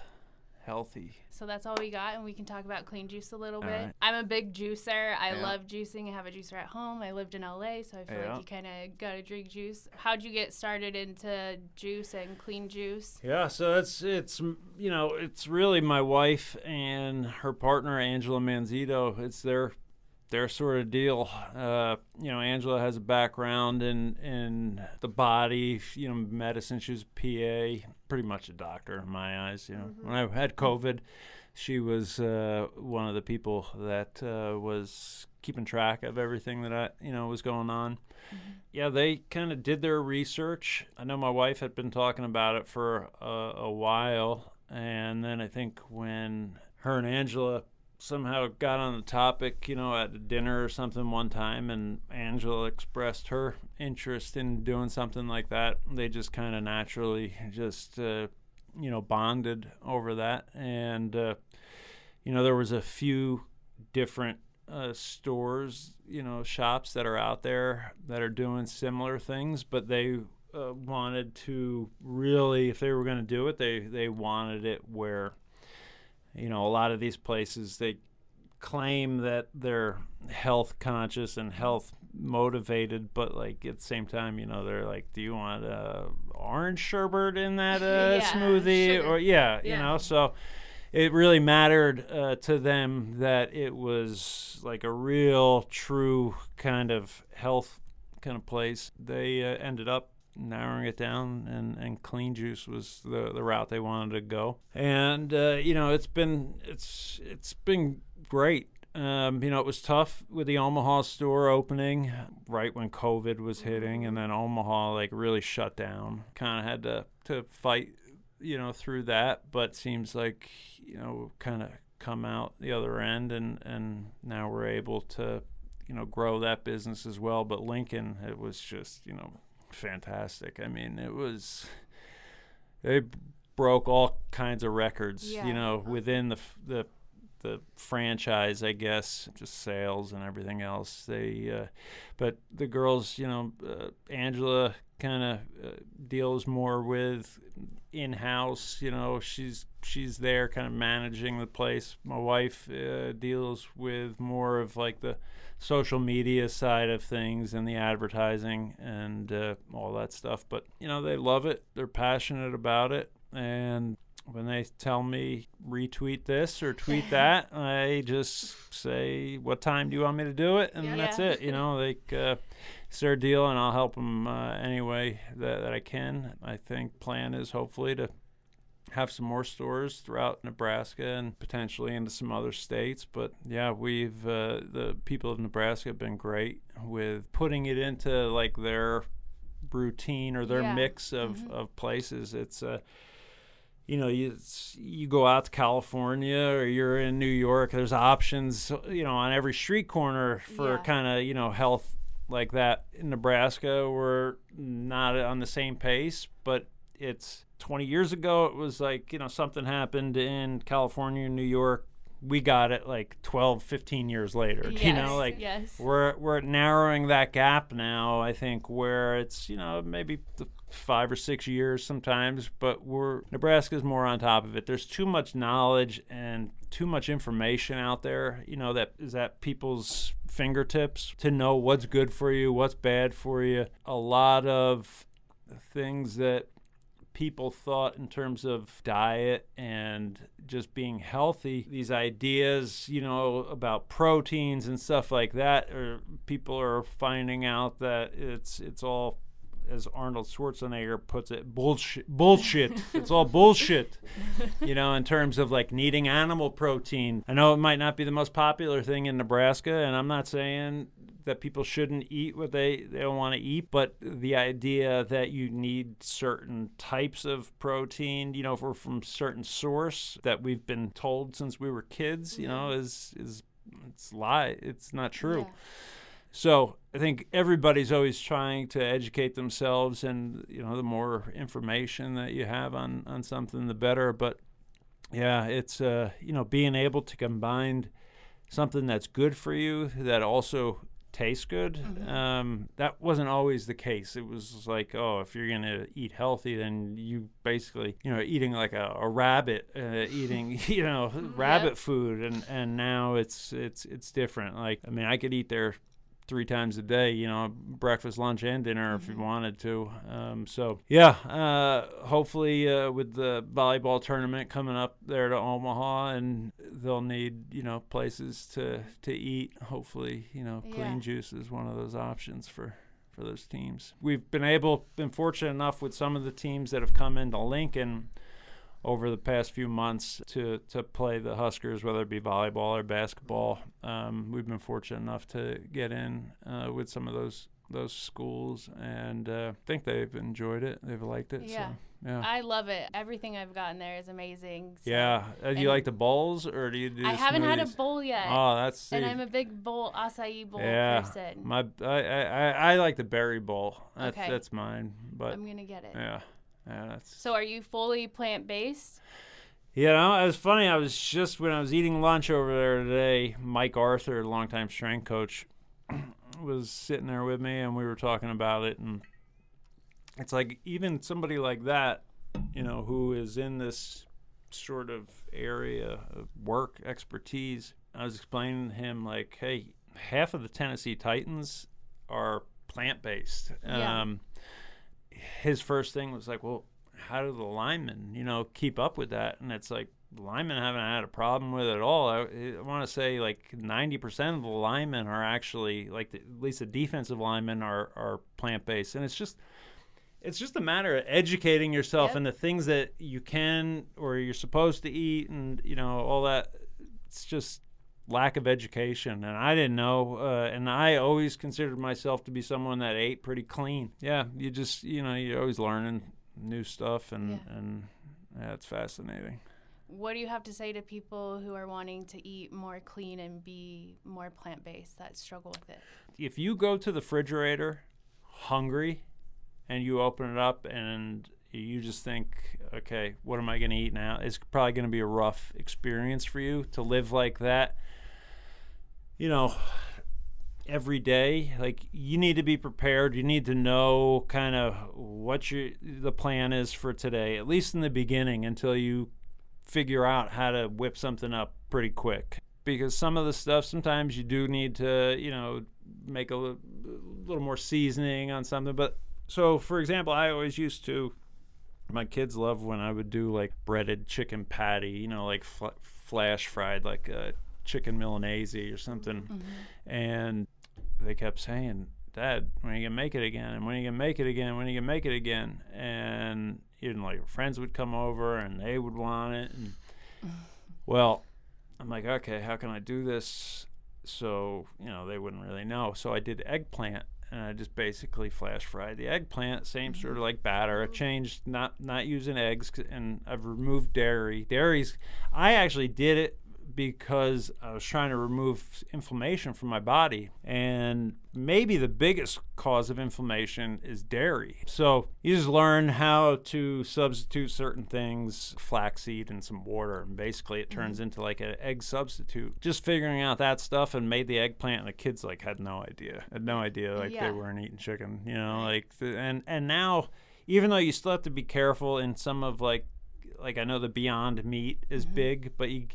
Healthy. So that's all we got, and we can talk about clean juice a little All bit. right. I'm a big juicer. I Yeah. love juicing. I have a juicer at home. I lived in LA, so I feel Yeah. like you kind of gotta drink juice. How'd you get started into juice and clean juice? Yeah, so it's it's you know it's really my wife and her partner Angela Manzito. It's their their sort of deal. Uh, you know, Angela has a background in in the body, you know, medicine. She was a PA, pretty much a doctor in my eyes. You know, when I had COVID, she was uh, one of the people that uh, was keeping track of everything that I you know was going on. Yeah, they kind of did their research. I know my wife had been talking about it for a, a while, and then I think when her and Angela somehow got on the topic, you know, at dinner or something one time, and Angela expressed her interest in doing something like that, they just kind of naturally just, uh, you know, bonded over that. And, uh, you know, there was a few different uh, stores, you know, shops that are out there that are doing similar things, but they uh, wanted to really, if they were going to do it, they they wanted it where, you know, a lot of these places they claim that they're health conscious and health motivated, but like at the same time, you know, they're like, do you want uh, orange sherbet in that uh, Yeah, smoothie sugar. or yeah, you know, so it really mattered uh, to them that it was like a real, true kind of health kind of place. They uh, ended up narrowing it down, and, and clean juice was the, the route they wanted to go. And uh, you know, it's been it's it's been great. Um, you know, it was tough with the Omaha store opening right when COVID was hitting, and then Omaha like really shut down. Kind of had to to fight you know through that but seems like you know kind of come out the other end and and now we're able to you know grow that business as well but lincoln it was just you know fantastic. I mean it was they broke all kinds of records Yeah. you know within the the the franchise i guess just sales and everything else. They uh, but the girls you know uh, angela kind of uh, deals more with in-house you know she's she's there kind of managing the place. My wife uh, deals with more of like the social media side of things and the advertising and uh, all that stuff but you know they love it. They're passionate about it. And when they tell me retweet this or tweet that i just say what time do you want me to do it? And Yeah. that's it you know like uh, it's their deal and i'll help them uh, any way that, that i can. I think plan is hopefully to have some more stores throughout nebraska and potentially into some other states but yeah we've uh, the people of nebraska have been great with putting it into like their routine or their Yeah. mix of, Mhm. of places it's uh, you know, you you go out to California or you're in New York. There's options, you know, on every street corner for Yeah. kind of you know health like that. In Nebraska, we're not on the same pace, but it's 20 years ago. It was like you know something happened in California, New York. We got it like 12, 15 years later. Yes, You know, like yes. we're we're narrowing that gap now. I think where it's you know maybe the five or six years sometimes, but we're Nebraska's more on top of it. There's too much knowledge and too much information out there. You know that is at people's fingertips to know what's good for you, what's bad for you. A lot of things that people thought in terms of diet and just being healthy these ideas you know about proteins and stuff like that or people are finding out that it's it's all as Arnold Schwarzenegger puts it bullshit bullshit. It's all bullshit you know in terms of like needing animal protein. I know it might not be the most popular thing in Nebraska and I'm not saying that people shouldn't eat what they, they don't want to eat, but the idea that you need certain types of protein, you know, for, from certain source that we've been told since we were kids, you know, is is it's lie. It's not true. Yeah. So I think everybody's always trying to educate themselves, and you know, the more information that you have on on something, the better. But yeah, it's uh, you know, being able to combine something that's good for you that also tastes good. Mhm. Um, that wasn't always the case. It was like, oh, if you're gonna eat healthy, then you basically, you know, eating like a, a rabbit, uh, eating, you know, rabbit food, and and now it's it's it's different. Like, I mean, I could eat there three times a day, you know, breakfast, lunch, and dinner if you Mhm. wanted to. Um, so yeah, uh, hopefully uh, with the volleyball tournament coming up there to Omaha, and they'll need you know places to to eat. Hopefully, you know, clean Yeah. juice is one of those options for. For those teams, we've been able, been fortunate enough with some of the teams that have come into Lincoln over the past few months to to play the Huskers, whether it be volleyball or basketball. Um, we've been fortunate enough to get in uh, with some of those those schools, and uh, think they've enjoyed it. They've liked it. Yeah. So, yeah. I love it. Everything I've gotten there is amazing. so- yeah. Uh, do you like the bowls or do you do? I haven't had a bowl yet. Oh, that's and I'm a big bowl acai bowl Yeah, person. my I, I I I like the berry bowl. That's Okay. that's mine. But I'm gonna get it. yeah, yeah. So are you fully plant based? You know, it was funny. I was just when I was eating lunch over there today. Mike Arthur, longtime strength coach, was sitting there with me, and we were talking about it. And it's like even somebody like that, you know, who is in this sort of area of work expertise. I was explaining to him like, hey, half of the Tennessee Titans are plant based. Yeah. Um, his first thing was like, well, how do the linemen, you know, keep up with that? And it's like the linemen haven't had a problem with it at all. I, I want to say like 90% of the linemen are actually like the, at least the defensive linemen are are plant based, and it's just it's just a matter of educating yourself Yep. in the things that you can or you're supposed to eat, and you know all that. It's just lack of education, and I didn't know. Uh, and I always considered myself to be someone that ate pretty clean. Yeah, you just you know you're always learning new stuff, and Yeah. and yeah, it's fascinating. What do you have to say to people who are wanting to eat more clean and be more plant based that struggle with it? if you go to the refrigerator hungry and you open it up and you just think, okay, what am I going to eat now? It's probably going to be a rough experience for you to live like that. You know, every day like you need to be prepared. You need to know kind of what your the plan is for today at least in the beginning until you figure out how to whip something up pretty quick. Because some of the stuff sometimes you do need to you know make a little more seasoning on something. But so for example i always used to my kids love when i would do like breaded chicken patty you know like fl- flash fried like uh, chicken milanese or something mm-hmm. and they kept saying, "Dad, when are you gonna make it again? And when are you gonna make it again? When are you gonna make it again?" And even like your friends would come over and they would want it. And well, I'm like, okay, how can I do this? So you know they wouldn't really know. So I did eggplant. And I just basically flash fried the eggplant, same sort of mm-hmm. like batter. I changed not not using eggs, and I've removed dairy. Dairy's, I actually did it because I was trying to remove inflammation from my body. And maybe the biggest cause of inflammation is dairy. So you just learn how to substitute certain things, flaxseed and some water, and basically it turns mm-hmm. into like an egg substitute. Just figuring out that stuff and made the eggplant, and the kids like had no idea, had no idea like Yeah. they weren't eating chicken, you know, like the, and and now even though you still have to be careful in some of like like I know the Beyond Meat is mm-hmm. big, but you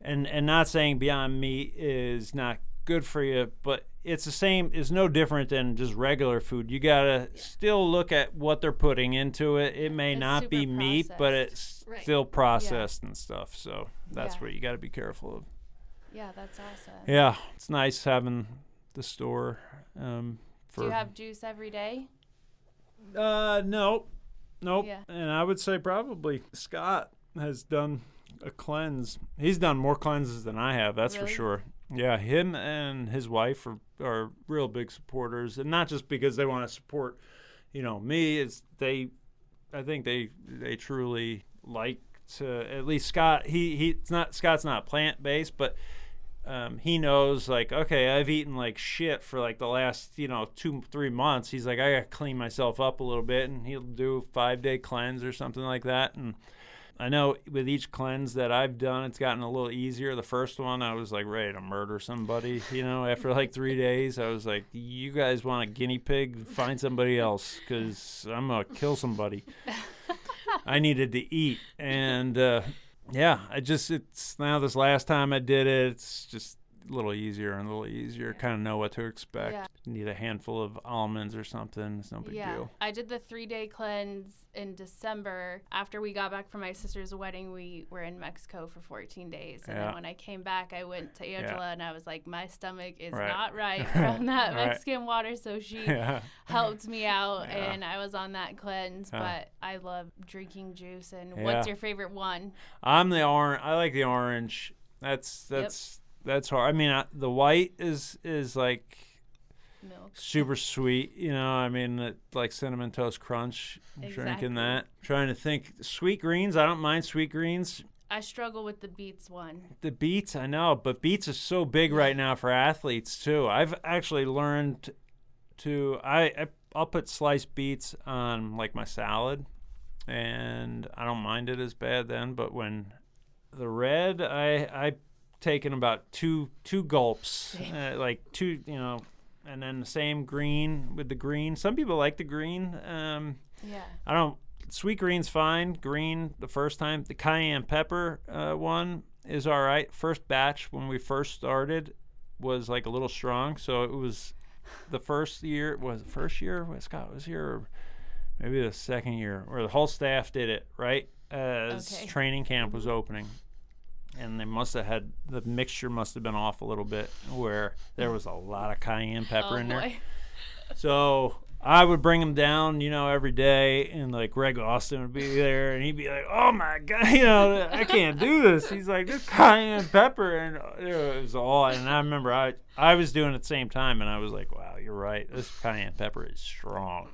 and and not saying Beyond Meat is not good for you, but it's the same. It's no different than just regular food. You gotta still look at what they're putting into it. It may It's not be meat, but it's Right. still processed and stuff. So that's Yeah. what you got to be careful of. Yeah, that's awesome. Yeah, it's nice having the store. Um, for Do you have juice every day? Uh, nope, nope. Yeah. And I would say probably Scott has done a cleanse. He's done more cleanses than I have. That's for sure. Yeah, him and his wife are are real big supporters, and not just because they want to support, you know, me. It's they, I think they they truly like to at least Scott. He he. It's not Scott's not plant based, but um, he knows like okay i've eaten like shit for like the last you know two three months he's like i gotta clean myself up a little bit and he'll do five day cleanse or something like that and I know with each cleanse that I've done, it's gotten a little easier. The first one, I was like ready to murder somebody. You know, after like three days, I was like, "You guys want a guinea pig? Find somebody else, because I'm gonna kill somebody." I needed to eat, and uh, yeah, I just it's now this last time I did it, it's just a little easier and a little easier. Kind of know what to expect. Yeah. Need a handful of almonds or something. It's no big yeah, deal. I did the three day cleanse in December. After we got back from my sister's wedding, we were in Mexico for 14 days. And Yeah. then when I came back, I went to Angela and I was like, my stomach is Right. not right from that Right. Mexican water. So she helped me out and I was on that cleanse. But I love drinking juice. And what's your favorite one? I'm the orange. I like the orange. That's that's that's hard. I mean, I, the white is is like Milk. super sweet. You know, I mean, it, like cinnamon toast crunch. I'm Exactly. Drinking that. trying to think. Sweet greens. I don't mind sweet greens. I struggle with the beets one. The beets, I know, but beets is so big right now for athletes too. I've actually learned to I, I I'll put sliced beets on like my salad, and I don't mind it as bad then. But when the red, I I taken about two two gulps, uh, like two you know, and then the same green with the green. Some people like the green. Um, Yeah. I don't. Sweet green's fine. Green the first time. The cayenne pepper uh, one is all right. First batch when we first started was like a little strong, so it was the first year was the first year when Scott was here, or maybe the second year, where the whole staff did it right as Okay. training camp was opening. And they must have had the mixture must have been off a little bit, where there was a lot of cayenne pepper oh in there. boy. So I would bring him down, you know, every day, and like Greg Austin would be there, and he'd be like, "Oh my god, you know, I can't do this." He's like, "This cayenne pepper," and uh, it was all. And I remember I I was doing it at the same time, and I was like, "Wow, you're right. This cayenne pepper is strong."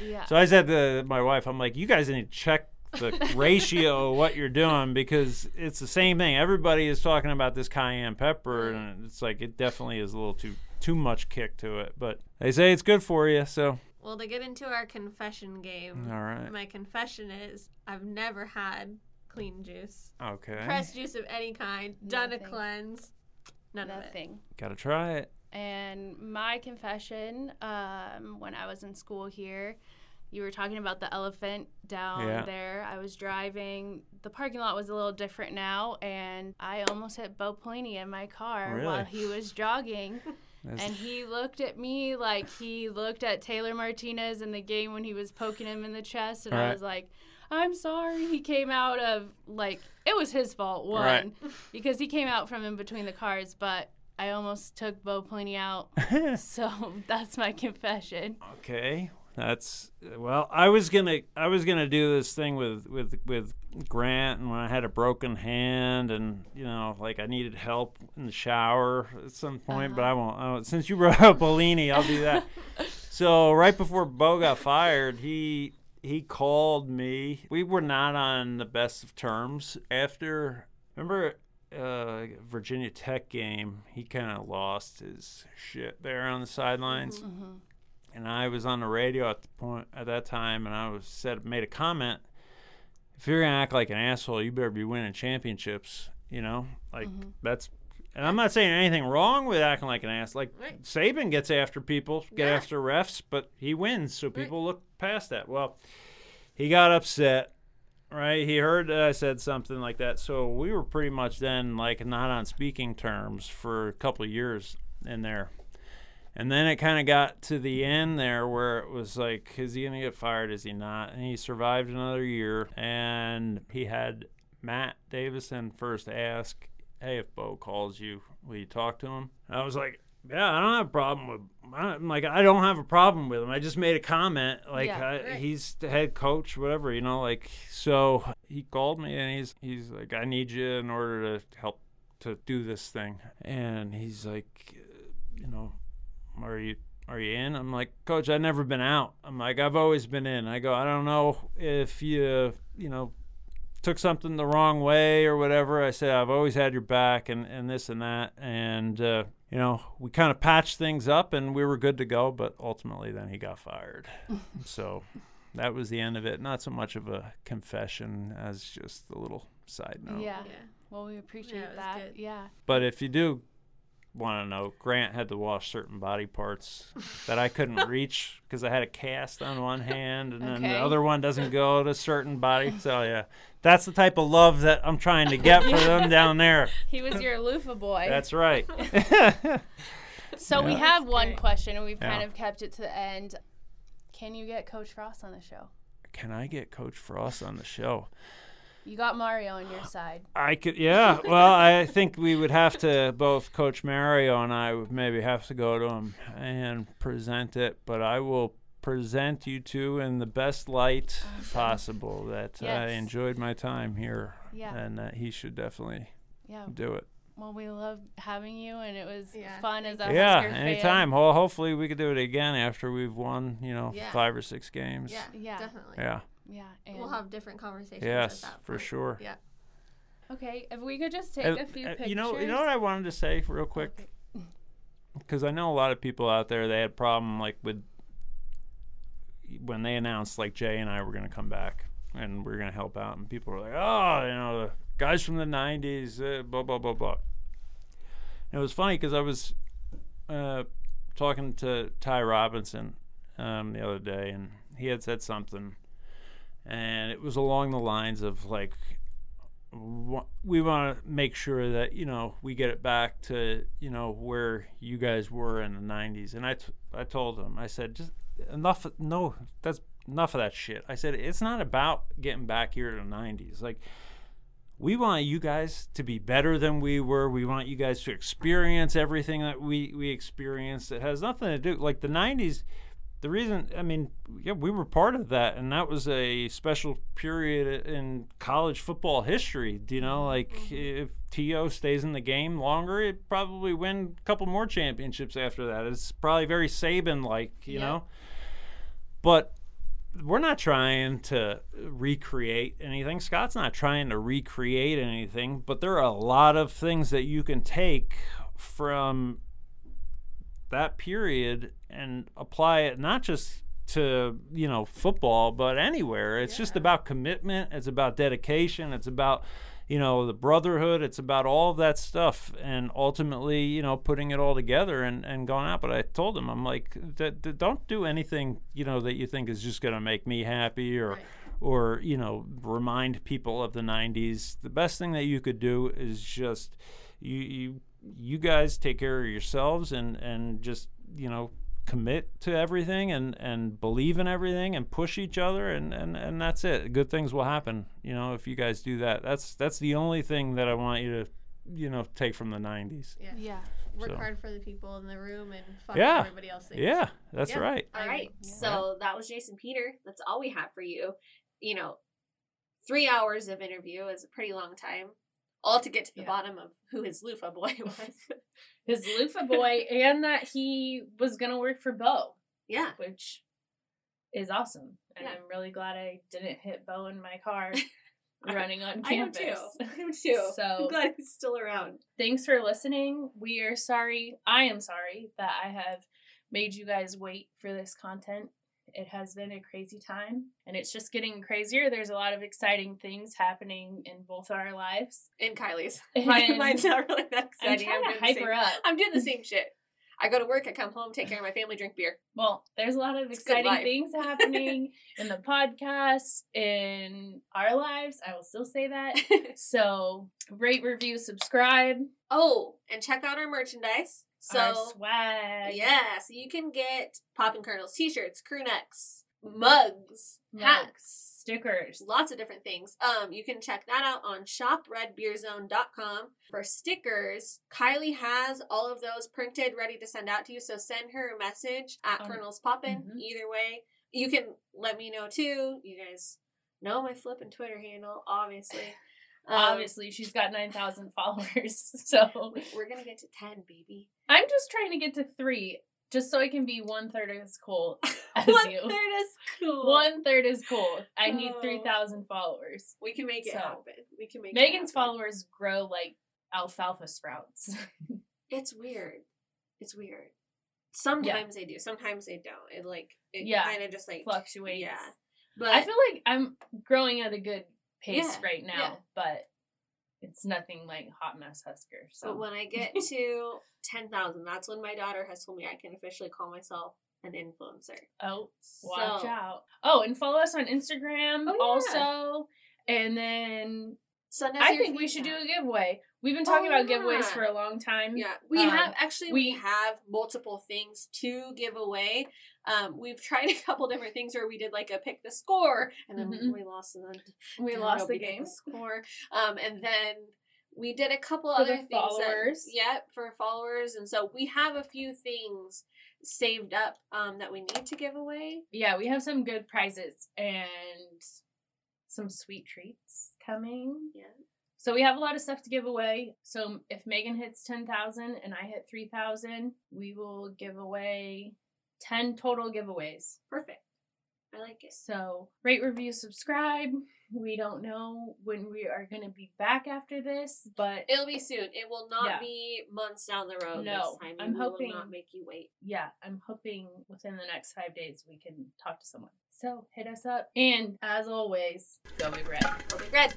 Yeah. So I said to my wife, "I'm like, you guys need to check." The ratio of what you're doing because it's the same thing. Everybody is talking about this cayenne pepper, and it's like it definitely is a little too too much kick to it. But they say it's good for you, so Well, to get into our confession game, all right. my confession is I've never had clean juice, Okay. pressed juice of any kind, done a cleanse, none of it. Nothing. Gotta try it. And my confession, um, when I was in school here, you were talking about the elephant down Yeah. there. I was driving. The parking lot was a little different now, and I almost hit Bo Pelini in my car Really? while he was jogging. And he looked at me like he looked at Taylor Martinez in the game when he was poking him in the chest, and I was like, "I'm sorry." He came out of like it was his fault one Right. because he came out from in between the cars, but I almost took Bo Pelini out. so that's my confession. okay. That's well. I was gonna I was gonna do this thing with with with Grant, and when I had a broken hand, and you know, like I needed help in the shower at some point, but I won't, I won't. Since you brought up Pelini, I'll do that. so right before Bo got fired, he he called me. We were not on the best of terms after. Remember uh, Virginia Tech game? He kind of lost his shit there on the sidelines. Mm-hmm. And I was on the radio at the point at that time, and I was said made a comment. If you're gonna act like an asshole, you better be winning championships. You know, like Mm-hmm. that's. And I'm not saying anything wrong with acting like an ass. Like Right. Saban gets after people, get Yeah. after refs, but he wins, so people look past that. Well, he got upset, right? He heard that I said something like that, so we were pretty much then like not on speaking terms for a couple of years in there. And then it kind of got to the end there where it was like, is he going to get fired? Is he not? And he survived another year. And he had Matt Davison first ask, hey, if Bo calls you, will you talk to him? And I was like, yeah, I don't have a problem with. I'm like, I don't have a problem with him. I just made a comment, like Yeah, I, right. he's the head coach, whatever, you know. Like, so he called me and he's he's like, I need you in order to help to do this thing. And he's like, uh, you know, are you are you in? I'm like, Coach, I've never been out. I'm like, I've always been in. I go, I don't know if you you know took something the wrong way or whatever. I said, I've always had your back and, and this and that. And, uh, you know, we kind of patched things up and we were good to go. But ultimately, then he got fired. so that was the end of it. Not so much of a confession as just a little side note. Yeah. Yeah. Well, we appreciate it was that. good. Yeah. But if you do want to know, Grant had to wash certain body parts that I couldn't reach because I had a cast on one hand, and then the other one doesn't go to certain body. So yeah, that's the type of love that I'm trying to get for them down there. He was your loofah boy. That's right. so we Yeah. have one great. question, and we've kind of kept it to the end. Can you get Coach Frost on the show? Can I get Coach Frost on the show? You got Mario on your side. I could, yeah. Well, I think we would have to both Coach Mario and I would maybe have to go to him and present it. But I will present you two in the best light possible. That I enjoyed my time here, Yeah. and that he should definitely Yeah. do it. Well, we love having you, and it was Yeah, fun as a yeah, Husker fan. anytime. Well, hopefully we could do it again after we've won, you know, Yeah. five or six games. Yeah, Yeah. definitely. Yeah. Yeah. And We'll have different conversations. Yes, at that for point. sure. Yeah. Okay, if we could just take Uh, a few uh, pictures. you know, you know what I wanted to say real quick. Okay. because I know a lot of people out there they had problem like with when they announced like Jay and I were going to come back and we are going to help out, and people were like, "Oh, you know, the guys from the '90s, uh, blah blah blah blah." And it was funny because I was uh, talking to Ty Robinson um, the other day, and he had said something, and it was along the lines of like we want to make sure that you know we get it back to you know where you guys were in the 90s and I, t- I told him i said just enough no that's enough of that shit. I said it's not about getting back here to the 90s like we want you guys to be better than we were. We want you guys to experience everything that we we experienced. It has nothing to do like the 90s the reason i mean yeah we were part of that and that was a special period in college football history do you know mm-hmm. like mm-hmm. if to stays in the game longer it probably win a couple more championships after that it's probably very saban like you Yeah. know but we're not trying to recreate anything. Scott's not trying to recreate anything, but there are a lot of things that you can take from that period and apply it not just to, you know, football, but anywhere. It's just about commitment, it's about dedication, it's about you know the brotherhood. It's about all of that stuff and ultimately you know putting it all together and, and going out. But i told him i'm like don't do anything you know that you think is just going to make me happy or Right. or you know remind people of the 90s the best thing that you could do is just you you you guys take care of yourselves and and just you know commit to everything and and believe in everything and push each other and and and that's it good things will happen you know if you guys do that that's that's the only thing that i want you to you know take from the 90s Yeah. Yeah. Work So. hard for the people in the room and fuck Yeah. everybody else thinks. yeah that's Yeah. right all right I right. agree. So that was Jason Peter. That's all we have for you. You know, three hours of interview is a pretty long time. All to get to the Yeah. bottom of who his loofah boy was. His loofah boy, and that he was gonna work for Bo, yeah. which is awesome. And Yeah. I'm really glad I didn't hit Bo in my car running on campus. I campus. too. I am too. So- I'm glad he's still around. Thanks for listening. We are sorry. I am sorry that I have made you guys wait for this content. It has been a crazy time and it's just getting crazier. There's a lot of exciting things happening in both our lives. In Kylie's. Mine, mine's not really that exciting. I'm trying doing to the hype her up. I'm doing the same shit. I go to work, I come home, take care of my family, drink beer. Well, there's a lot of It's exciting things happening in the podcast, in our lives. I will still say that. So, rate, review, subscribe. oh, and check out our merchandise. So our swag. Yeah, so you can get Poppin' Kernels t-shirts, crew necks, mugs, Mugs, hats, stickers. lots of different things. Um, you can check that out on shopredbeerzone.com. For stickers, Kylie has all of those printed, ready to send out to you. So send her a message at Um, Kernels Poppin'. mhm. Either way, you can let me know too. You guys know my flippin' Twitter handle, obviously. Um, Obviously, she's got 9,000 followers. So, we- we're gonna get to ten, baby. I'm just trying to get to three, just so I can be one third as cool as One you. third is cool. One third is cool. I need Oh. 3,000 followers. We can make it So, happen. We can make Megan's followers grow like alfalfa sprouts. It's weird. It's weird. Sometimes they do. Sometimes they don't. It like it Yeah. kind of just like Fluctuates. Yeah. But I feel like I'm growing at a good pace Yeah, right now, yeah. but it's nothing like Hot Mess Husker. So but when I get to ten thousand, that's when my daughter has told me I can officially call myself an influencer. oh, watch So- out. Oh, and follow us on Instagram Oh, yeah. also. And then Send I think we should do a giveaway. We've been talking Oh, about giveaways for a long time. Yeah, we Um, have actually we, we- have multiple things to give away. Um, we've tried a couple different things where we did like a pick the score, and then Mhm. we lost, and then We lost the game. score. Um, and then we did a couple For other the things. followers. That, yeah, for followers, and so we have a few things saved up um, that we need to give away. Yeah, we have some good prizes and some sweet treats coming. Yeah. So we have a lot of stuff to give away. So if Megan hits 10,000 and I hit 3,000, we will give away 10 total giveaways. Perfect. I like it. So rate, review, subscribe. We don't know when we are going to be back after this, but It'll be soon. It will not Yeah. be months down the road No, this time. I'm hoping- will not make you wait. yeah, I'm hoping within the next five days we can talk to someone. So hit us up. And as always, go be red. It'll be red.